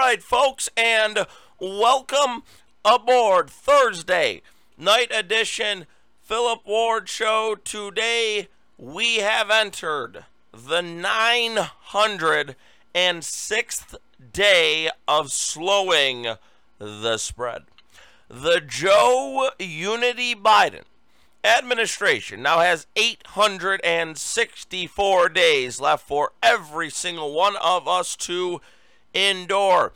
right, folks, and welcome aboard Thursday night edition Philip Ward Show. Today we have entered the 906th day of slowing the spread. The Joe Unity Biden administration now has 864 days left for every single one of us to endure.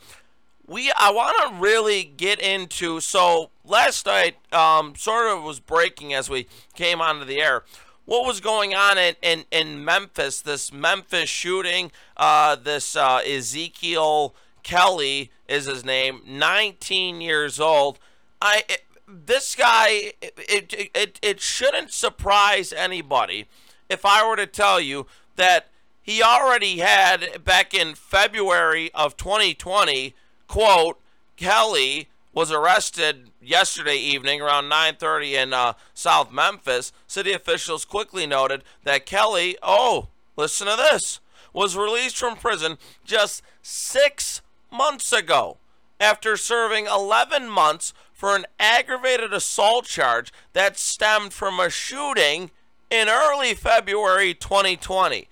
We I want to really get into so last night um, sort of was breaking as we came onto the air. What was going on in, in, in Memphis? This Memphis shooting. Uh, this uh, Ezekiel Kelly is his name. 19 years old. I this guy, it, it, it shouldn't surprise anybody if I were to tell you that he already had back in February of 2020, quote, Kelly was arrested yesterday evening around 9:30 in uh, South Memphis. City officials quickly noted that Kelly, oh, listen to this, was released from prison just six months ago after serving 11 months for an aggravated assault charge that stemmed from a shooting in early February 2020.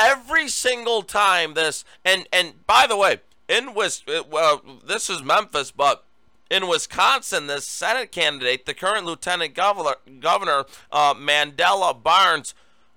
Every single time this, and and by the way, in Wis, well, this is Memphis, but in Wisconsin, this Senate candidate, the current Lieutenant Governor, Governor uh, Mandela Barnes,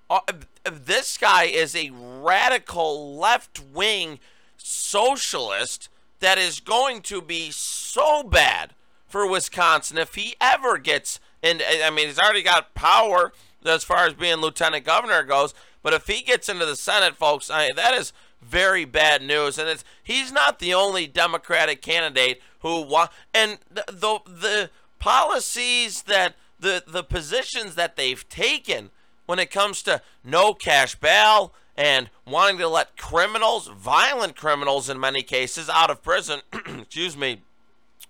uh, this guy is a radical left wing socialist that is going to be so bad for Wisconsin if he ever gets in. I mean, he's already got power as far as being lieutenant governor goes, but if he gets into the Senate, folks, I, that is very bad news. And it's he's not the only Democratic candidate who want and the, the the policies that the the positions that they've taken when it comes to no cash bail and wanting to let criminals, violent criminals in many cases, out of prison. excuse me.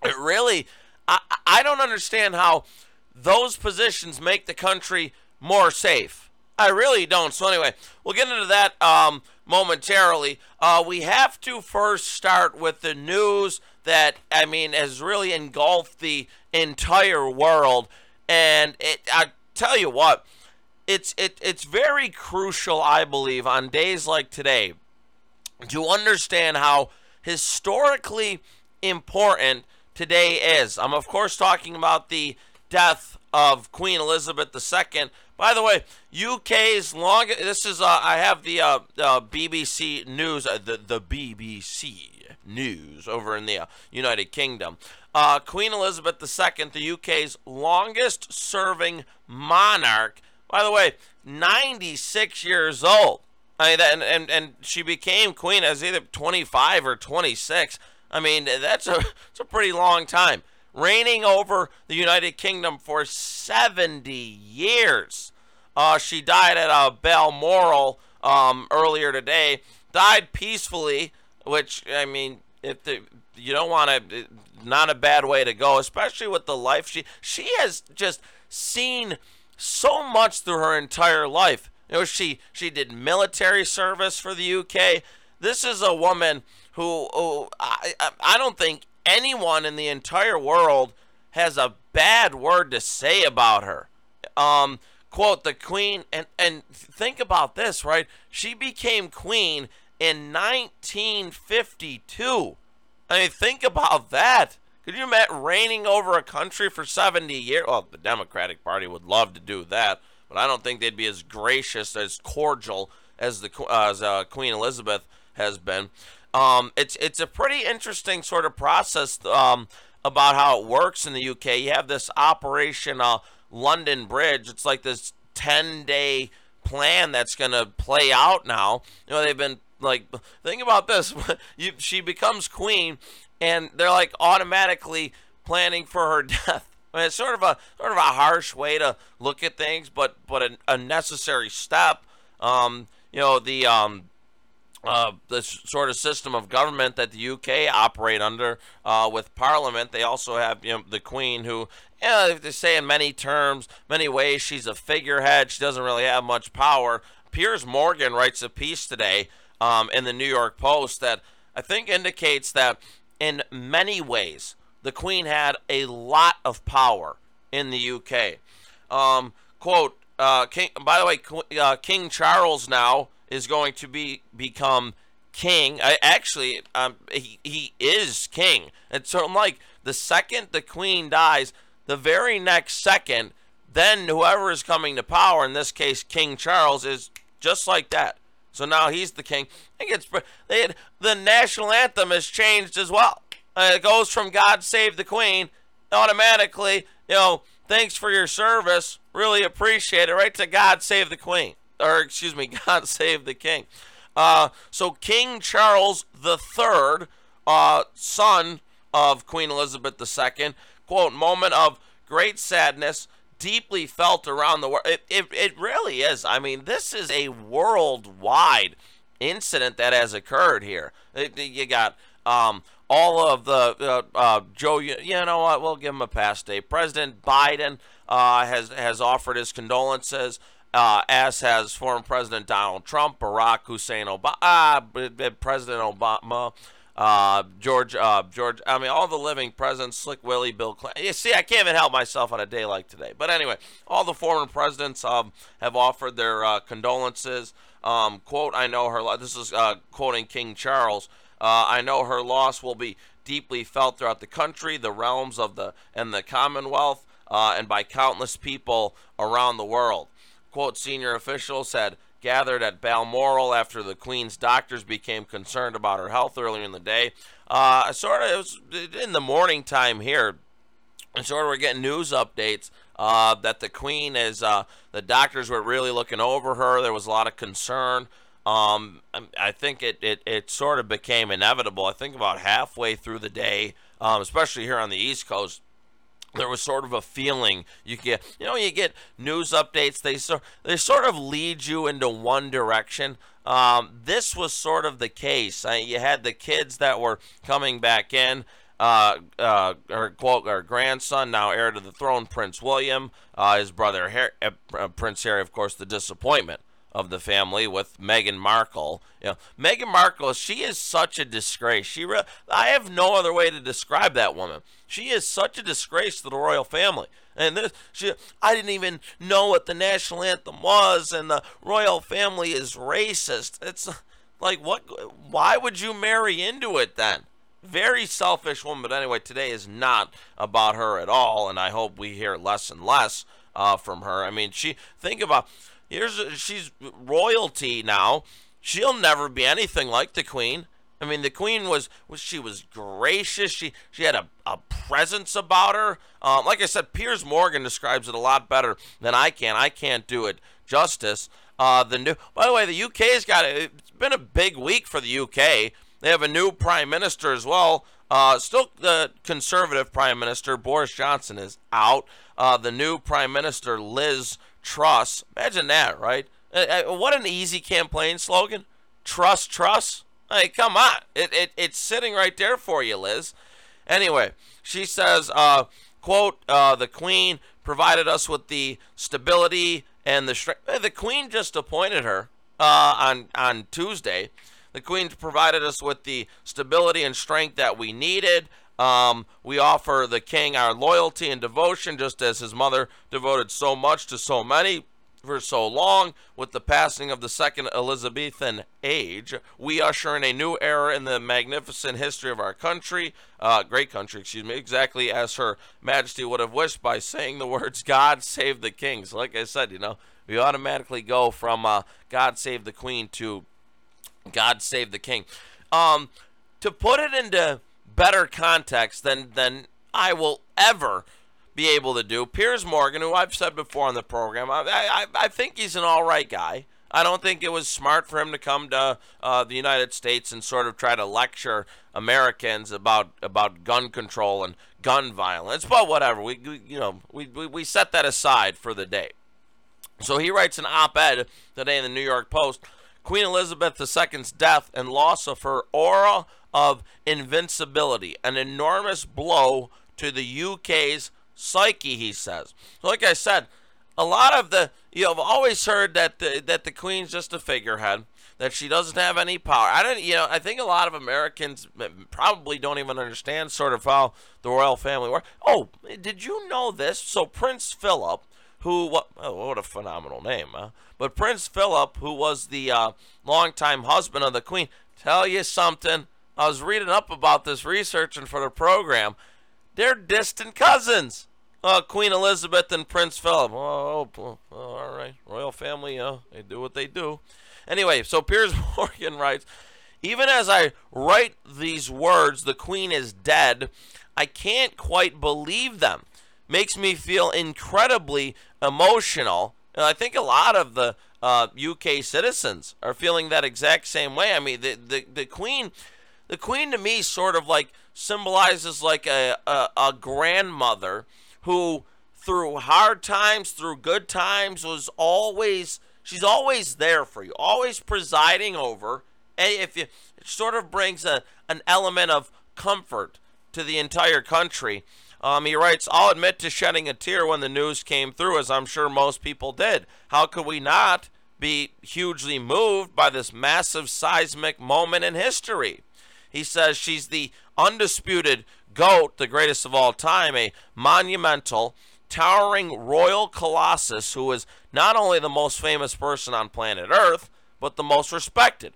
It really I, I don't understand how those positions make the country more safe. I really don't. So anyway, we'll get into that um, momentarily. Uh, we have to first start with the news that I mean has really engulfed the entire world, and it. I tell you what, it's it it's very crucial, I believe, on days like today, to understand how historically important today is. I'm, of course, talking about the death of Queen Elizabeth II. By the way, UK's longest. This is uh, I have the uh, uh, BBC News, uh, the the BBC News over in the uh, United Kingdom. Uh, Queen Elizabeth II, the UK's longest serving monarch. By the way, 96 years old. I mean, and, and, and she became queen as either 25 or 26. I mean, that's a, a pretty long time. Reigning over the United Kingdom for 70 years. Uh, she died at uh, Balmoral um, earlier today. Died peacefully, which, I mean, if the, you don't want to, not a bad way to go, especially with the life she, she has just seen so much through her entire life. You know, she, she did military service for the UK. This is a woman who, who I, I don't think anyone in the entire world has a bad word to say about her. Um, quote the queen, and and think about this, right? She became queen in 1952. I mean, think about that. Could you imagine reigning over a country for 70 years? Well, the Democratic Party would love to do that, but I don't think they'd be as gracious, as cordial as the uh, as uh, Queen Elizabeth has been. Um, it's it's a pretty interesting sort of process um, about how it works in the UK. You have this Operation uh, London Bridge. It's like this ten day plan that's going to play out now. You know, they've been like think about this. you, she becomes queen, and they're like automatically planning for her death. I mean, it's sort of a sort of a harsh way to look at things, but but a, a necessary step. Um, you know the um, uh, the sort of system of government that the UK operate under uh, with Parliament. They also have you know, the Queen, who yeah, they say in many terms, many ways, she's a figurehead. She doesn't really have much power. Piers Morgan writes a piece today um, in the New York Post that I think indicates that in many ways the Queen had a lot of power in the UK. Um, quote, uh, King, by the way, uh, King Charles now is going to be become king. I, actually, um, he, he is king. And so I'm like, the second the queen dies, the very next second, then whoever is coming to power, in this case King Charles, is just like that. So now he's the king. It gets the national anthem has changed as well. Uh, it goes from God Save the Queen automatically, you know, thanks for your service, really appreciate it, right to God Save the Queen, or excuse me, God Save the King. Uh, so King Charles III, uh, son of Queen Elizabeth II, quote, moment of great sadness, deeply felt around the world. It, it, it really is. I mean, this is a worldwide incident that has occurred here. It, you got um, all of the uh, uh, Joe. You, you, know what? We'll give him a pass day. President Biden uh, has has offered his condolences uh, as has former President Donald Trump, Barack Hussein Obama, uh, President Obama, uh, George, uh, George. I mean, all the living presidents, Slick Willie, Bill Clinton. You see, I can't even help myself on a day like today. But anyway, all the former presidents um, have offered their uh, condolences. Um, quote: I know her. This is uh, quoting King Charles. I know her loss will be deeply felt throughout the country, the realms of the and the Commonwealth, and by countless people around the world quote, senior officials had gathered at Balmoral after the Queen's doctors became concerned about her health earlier in the day. Uh, sort of, it was in the morning time here, and sort of we're getting news updates uh, that the Queen is, uh, the doctors were really looking over her. There was a lot of concern. Um, I think it, it, it sort of became inevitable. I think about halfway through the day, um, especially here on the East Coast, there was sort of a feeling you get you know you get news updates they sort they sort of lead you into one direction. Um, this was sort of the case. I, you had the kids that were coming back in uh, uh, her quote her grandson now heir to the throne prince william uh, his brother Harry, uh, prince harry of course the disappointment of the family with Meghan Markle. You know, Meghan Markle, she is such a disgrace. She, re- I have no other way to describe that woman. She is such a disgrace to the royal family. And this, she, I didn't even know what the national anthem was, and the royal family is racist. It's like, what? Why would you marry into it then? Very selfish woman. But anyway, today is not about her at all, and I hope we hear less and less uh, from her. I mean, she think about Here's a, she's royalty now. She'll never be anything like the queen. I mean, the queen was, was she was gracious. She she had a, a presence about her. Um, like I said, Piers Morgan describes it a lot better than I can. I can't do it justice. Uh, the new, by the way, the UK's got it's been a big week for the UK. They have a new prime minister as well. Uh, still, the conservative prime minister Boris Johnson is out. Uh, the new prime minister Liz Truss. Imagine that, right? Uh, uh, what an easy campaign slogan. Trust, trust. Hey, come on. It, it, it's sitting right there for you, Liz. Anyway, she says, uh, quote, uh, the Queen provided us with the stability and the strength. The Queen just appointed her uh, on, on Tuesday. The Queen provided us with the stability and strength that we needed. Um, we offer the king our loyalty and devotion, just as his mother devoted so much to so many for so long. With the passing of the second Elizabethan age, we usher in a new era in the magnificent history of our country, uh, great country, excuse me, exactly as Her Majesty would have wished by saying the words "God save the king." So, like I said, you know, we automatically go from uh, "God save the Queen" to "God save the King." Um, to put it into better context than than I will ever be able to do. Piers Morgan, who I've said before on the program, I, I, I think he's an all right guy. I don't think it was smart for him to come to uh, the United States and sort of try to lecture Americans about about gun control and gun violence. But whatever, we, we you know we, we we set that aside for the day. So he writes an op-ed today in the New York Post. Queen Elizabeth II's death and loss of her aura of invincibility, an enormous blow to the UK's psyche, he says. Like I said, a lot of the you have always heard that the, that the Queen's just a figurehead. that she doesn't have any power. I don't, you know, I think a lot of Americans probably don't even understand sort of how the royal family works. Oh, did you know this? So Prince Philip, who what? Oh, what a phenomenal name, huh? But Prince Philip, who was the uh, longtime husband of the Queen, tell you something. I was reading up about this researching for the program. They're distant cousins. Uh, Queen Elizabeth and Prince Philip. Oh, oh, oh, all right. Royal family, uh, they do what they do. Anyway, so Piers Morgan writes Even as I write these words, the Queen is dead, I can't quite believe them. Makes me feel incredibly emotional. And I think a lot of the uh, UK citizens are feeling that exact same way. I mean, the, the, the Queen the queen to me sort of like symbolizes like a, a, a grandmother who through hard times through good times was always she's always there for you always presiding over and if you it sort of brings a, an element of comfort to the entire country um, he writes i'll admit to shedding a tear when the news came through as i'm sure most people did how could we not be hugely moved by this massive seismic moment in history he says she's the undisputed GOAT, the greatest of all time, a monumental, towering royal colossus who is not only the most famous person on planet Earth, but the most respected.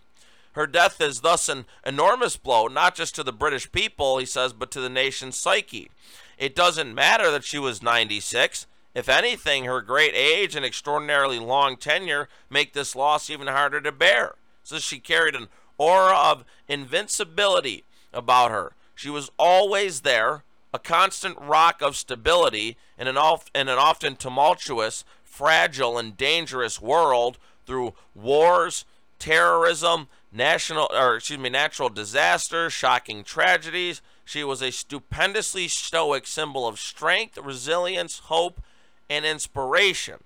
Her death is thus an enormous blow, not just to the British people, he says, but to the nation's psyche. It doesn't matter that she was 96. If anything, her great age and extraordinarily long tenure make this loss even harder to bear. Says she carried an aura of invincibility about her. She was always there, a constant rock of stability in an, in an often tumultuous, fragile, and dangerous world through wars, terrorism, national or excuse me, natural disasters, shocking tragedies. She was a stupendously stoic symbol of strength, resilience, hope, and inspiration.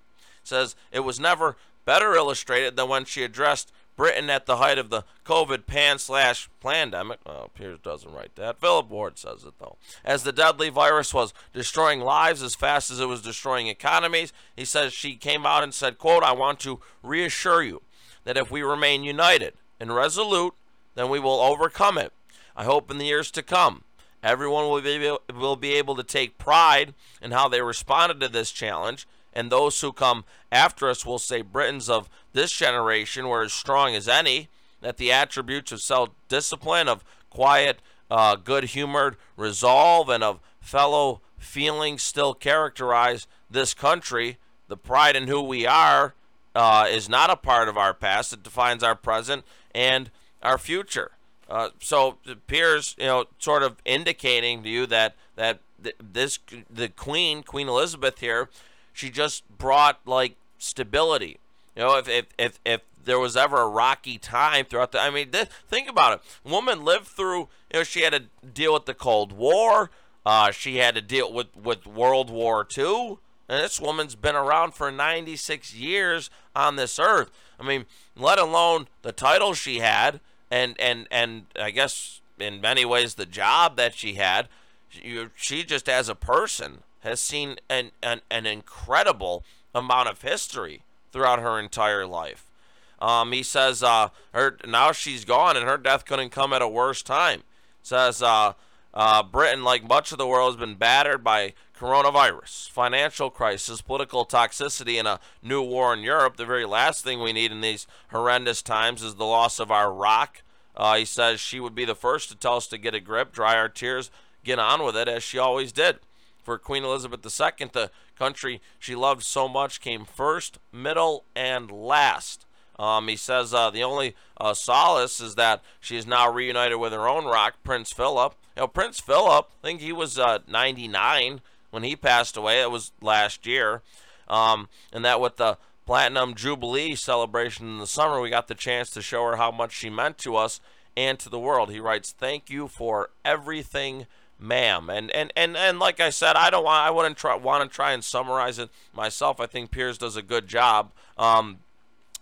Says it was never better illustrated than when she addressed Britain at the height of the COVID pan slash pandemic. Well, Piers doesn't write that. Philip Ward says it though. As the deadly virus was destroying lives as fast as it was destroying economies, he says she came out and said, "quote I want to reassure you that if we remain united and resolute, then we will overcome it. I hope in the years to come." Everyone will be, will be able to take pride in how they responded to this challenge and those who come after us will say Britons of this generation were as strong as any, that the attributes of self discipline, of quiet, uh, good humored resolve, and of fellow feeling still characterize this country. The pride in who we are uh, is not a part of our past, it defines our present and our future. Uh, so it appears, you know, sort of indicating to you that that this the Queen, Queen Elizabeth here, she just brought like stability. You know, if if if, if there was ever a rocky time throughout the, I mean, th- think about it. Woman lived through. You know, she had to deal with the Cold War. Uh, she had to deal with with World War II. And this woman's been around for 96 years on this earth. I mean, let alone the title she had, and and and I guess in many ways the job that she had. She, she just as a person has seen an, an, an incredible amount of history throughout her entire life. Um, he says uh, her now she's gone and her death couldn't come at a worse time. Says uh, uh, Britain, like much of the world, has been battered by coronavirus, financial crisis, political toxicity, and a new war in Europe. The very last thing we need in these horrendous times is the loss of our rock. Uh, he says she would be the first to tell us to get a grip, dry our tears, get on with it, as she always did for Queen Elizabeth II. The country she loved so much came first, middle, and last. Um, he says uh, the only uh, solace is that she is now reunited with her own rock, Prince Philip. You know, Prince Philip, I think he was uh, 99 when he passed away. It was last year. Um, and that with the Platinum Jubilee celebration in the summer, we got the chance to show her how much she meant to us and to the world. He writes, Thank you for everything ma'am. And and and and like I said, I don't want I wouldn't try want to try and summarize it myself. I think Piers does a good job. Um,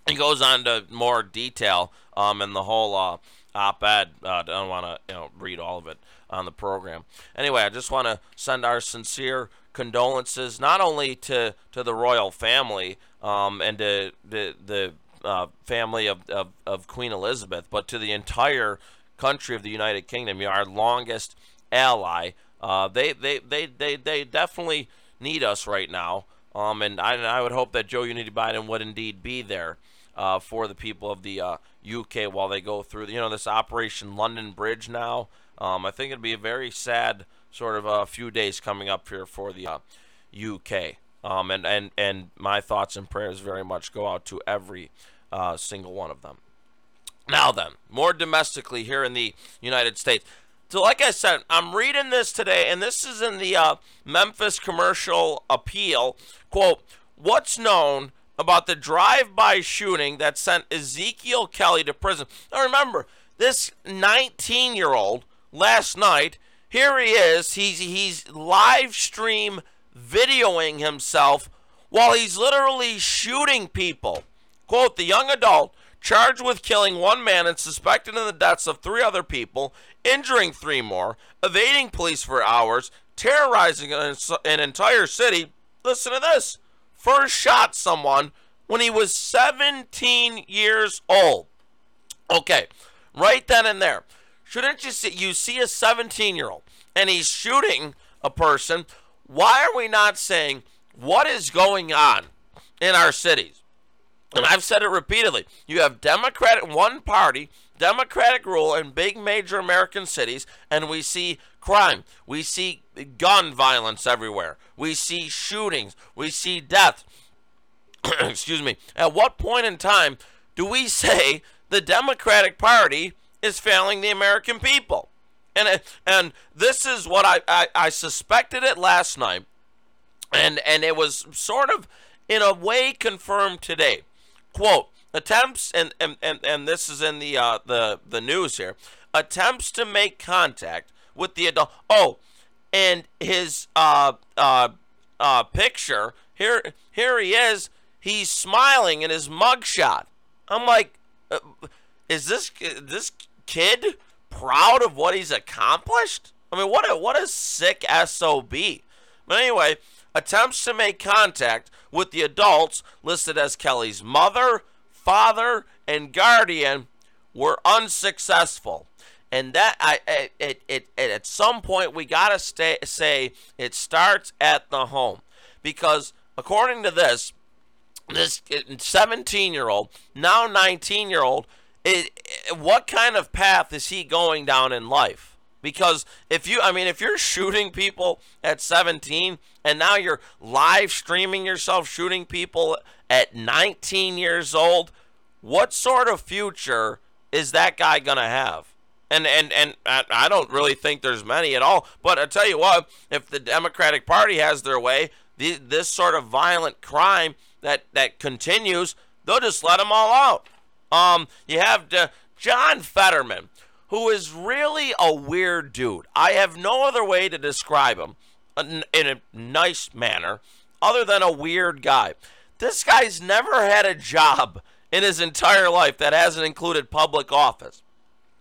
he goes on to more detail um, in the whole uh, op-ed. Uh, I don't want to you know read all of it on the program. Anyway, I just want to send our sincere condolences not only to to the royal family um, and to the the uh, family of, of, of Queen Elizabeth, but to the entire country of the United Kingdom, our longest ally. Uh, they, they, they, they, they definitely need us right now. Um, and I, I would hope that Joe Unity Biden would indeed be there uh, for the people of the uh, UK while they go through, you know, this Operation London Bridge now. Um, I think it'd be a very sad sort of a few days coming up here for the UK. Uh, um, and, and, and my thoughts and prayers very much go out to every uh, single one of them. Now, then, more domestically here in the United States. So, like I said, I'm reading this today, and this is in the uh, Memphis Commercial Appeal. Quote, What's known about the drive by shooting that sent Ezekiel Kelly to prison? Now, remember, this 19 year old last night, here he is. He's, he's live stream videoing himself while he's literally shooting people. Quote, the young adult charged with killing one man and suspected in the deaths of three other people, injuring three more, evading police for hours, terrorizing an, an entire city. Listen to this. First shot someone when he was 17 years old. Okay, right then and there. Shouldn't you see you see a 17 year old and he's shooting a person why are we not saying what is going on in our cities? And I've said it repeatedly. You have Democratic one party, Democratic rule in big major American cities, and we see crime. We see gun violence everywhere. We see shootings. We see death. Excuse me. At what point in time do we say the Democratic Party is failing the American people? And and this is what I, I, I suspected it last night, and and it was sort of in a way confirmed today. Quote attempts and and, and, and this is in the uh, the the news here attempts to make contact with the adult oh and his uh uh uh picture here here he is he's smiling in his mugshot i'm like uh, is this this kid proud of what he's accomplished? I mean, what a what a sick SOB. But anyway, attempts to make contact with the adults listed as Kelly's mother, father, and guardian were unsuccessful. And that I it, it, it at some point we gotta stay, say it starts at the home because according to this, this 17 year old now 19 year old it, it, what kind of path is he going down in life? Because if you, I mean, if you're shooting people at 17 and now you're live streaming yourself shooting people at 19 years old, what sort of future is that guy going to have? And, and, and I don't really think there's many at all. But I tell you what, if the Democratic Party has their way, the, this sort of violent crime that, that continues, they'll just let them all out. Um, you have John Fetterman, who is really a weird dude. I have no other way to describe him in a nice manner other than a weird guy. This guy's never had a job in his entire life that hasn't included public office.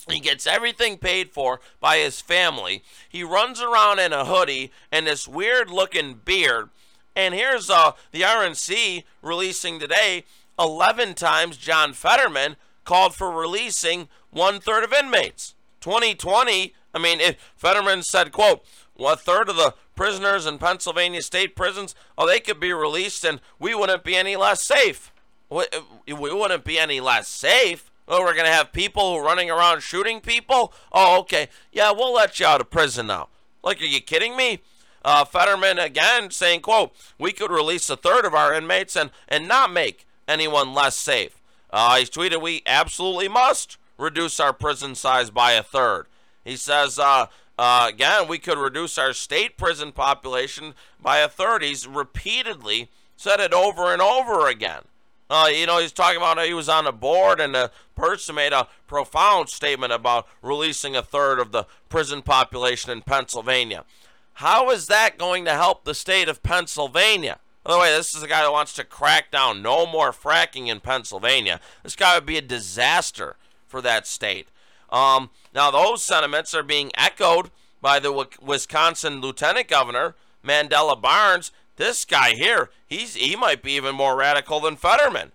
He gets everything paid for by his family. He runs around in a hoodie and this weird looking beard. And here's uh, the RNC releasing today 11 times John Fetterman called for releasing one third of inmates. 2020, I mean, Fetterman said, quote, one third of the prisoners in Pennsylvania state prisons, oh, they could be released and we wouldn't be any less safe. We, we wouldn't be any less safe. Oh, we're going to have people running around shooting people? Oh, okay. Yeah, we'll let you out of prison now. Like, are you kidding me? Uh, Fetterman again saying, quote, we could release a third of our inmates and, and not make anyone less safe. Uh, he's tweeted, We absolutely must reduce our prison size by a third. He says, uh, uh, again, we could reduce our state prison population by a third. He's repeatedly said it over and over again. Uh, you know, he's talking about he was on the board, and the person made a profound statement about releasing a third of the prison population in Pennsylvania. How is that going to help the state of Pennsylvania? By the way, this is a guy that wants to crack down no more fracking in Pennsylvania. This guy would be a disaster for that state. Um, now, those sentiments are being echoed by the Wisconsin Lieutenant Governor, Mandela Barnes. This guy here, he's he might be even more radical than Fetterman.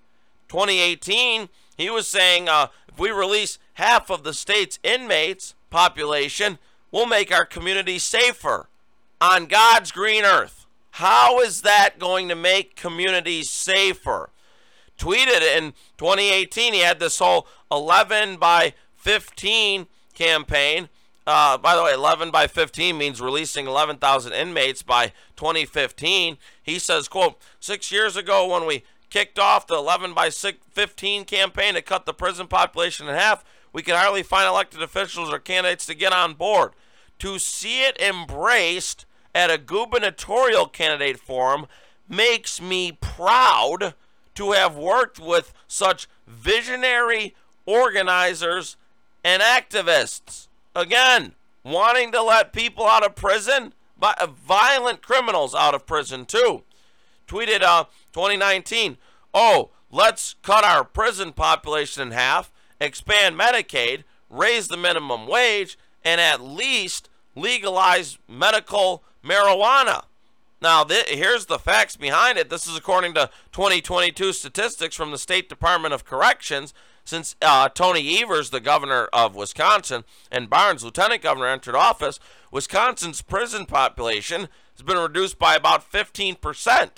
2018, he was saying uh, if we release half of the state's inmates population, we'll make our community safer on God's green earth. How is that going to make communities safer? Tweeted in 2018, he had this whole 11 by 15 campaign. Uh, by the way, 11 by 15 means releasing 11,000 inmates by 2015. He says, quote, six years ago when we kicked off the 11 by 15 campaign to cut the prison population in half, we could hardly find elected officials or candidates to get on board. To see it embraced at a gubernatorial candidate forum makes me proud to have worked with such visionary organizers and activists. Again, wanting to let people out of prison, but violent criminals out of prison too. Tweeted uh 2019, "Oh, let's cut our prison population in half, expand Medicaid, raise the minimum wage, and at least legalize medical marijuana." Now, th- here's the facts behind it. This is according to 2022 statistics from the State Department of Corrections. Since uh, Tony Evers, the governor of Wisconsin, and Barnes, lieutenant governor, entered office, Wisconsin's prison population has been reduced by about 15%.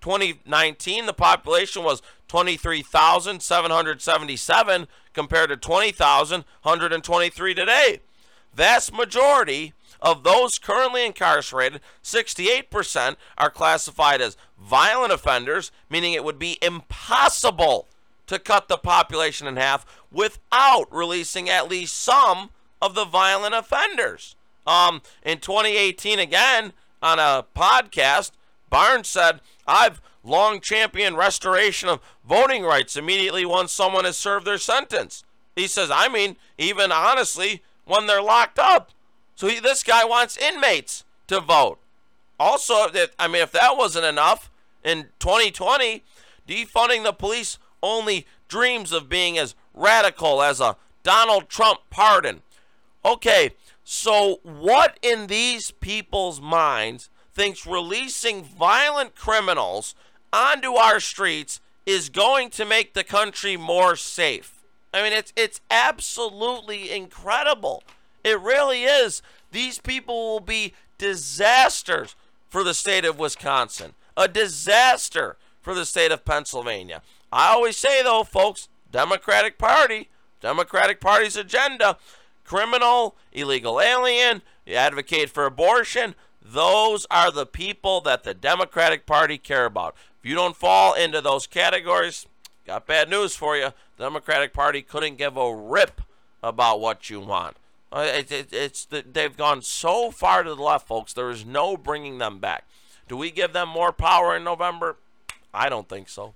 2019, the population was 23,777 compared to 20,123 today. Vast majority of those currently incarcerated, 68% are classified as violent offenders, meaning it would be impossible to cut the population in half without releasing at least some of the violent offenders. Um, in 2018, again, on a podcast, Barnes said, I've long championed restoration of voting rights immediately once someone has served their sentence. He says, I mean, even honestly, when they're locked up. So he, this guy wants inmates to vote. Also, I mean, if that wasn't enough, in 2020, defunding the police only dreams of being as radical as a Donald Trump pardon. Okay, so what in these people's minds thinks releasing violent criminals onto our streets is going to make the country more safe? I mean, it's it's absolutely incredible. It really is. These people will be disasters for the state of Wisconsin, a disaster for the state of Pennsylvania. I always say, though, folks, Democratic Party, Democratic Party's agenda, criminal, illegal alien, advocate for abortion, those are the people that the Democratic Party care about. If you don't fall into those categories, got bad news for you. The Democratic Party couldn't give a rip about what you want. Uh, it, it, it's they've gone so far to the left, folks. There is no bringing them back. Do we give them more power in November? I don't think so.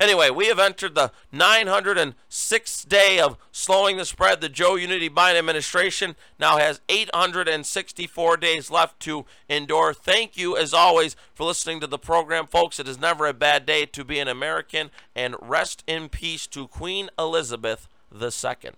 Anyway, we have entered the 906th day of slowing the spread. The Joe Unity Biden administration now has 864 days left to endure. Thank you, as always, for listening to the program, folks. It is never a bad day to be an American, and rest in peace to Queen Elizabeth II.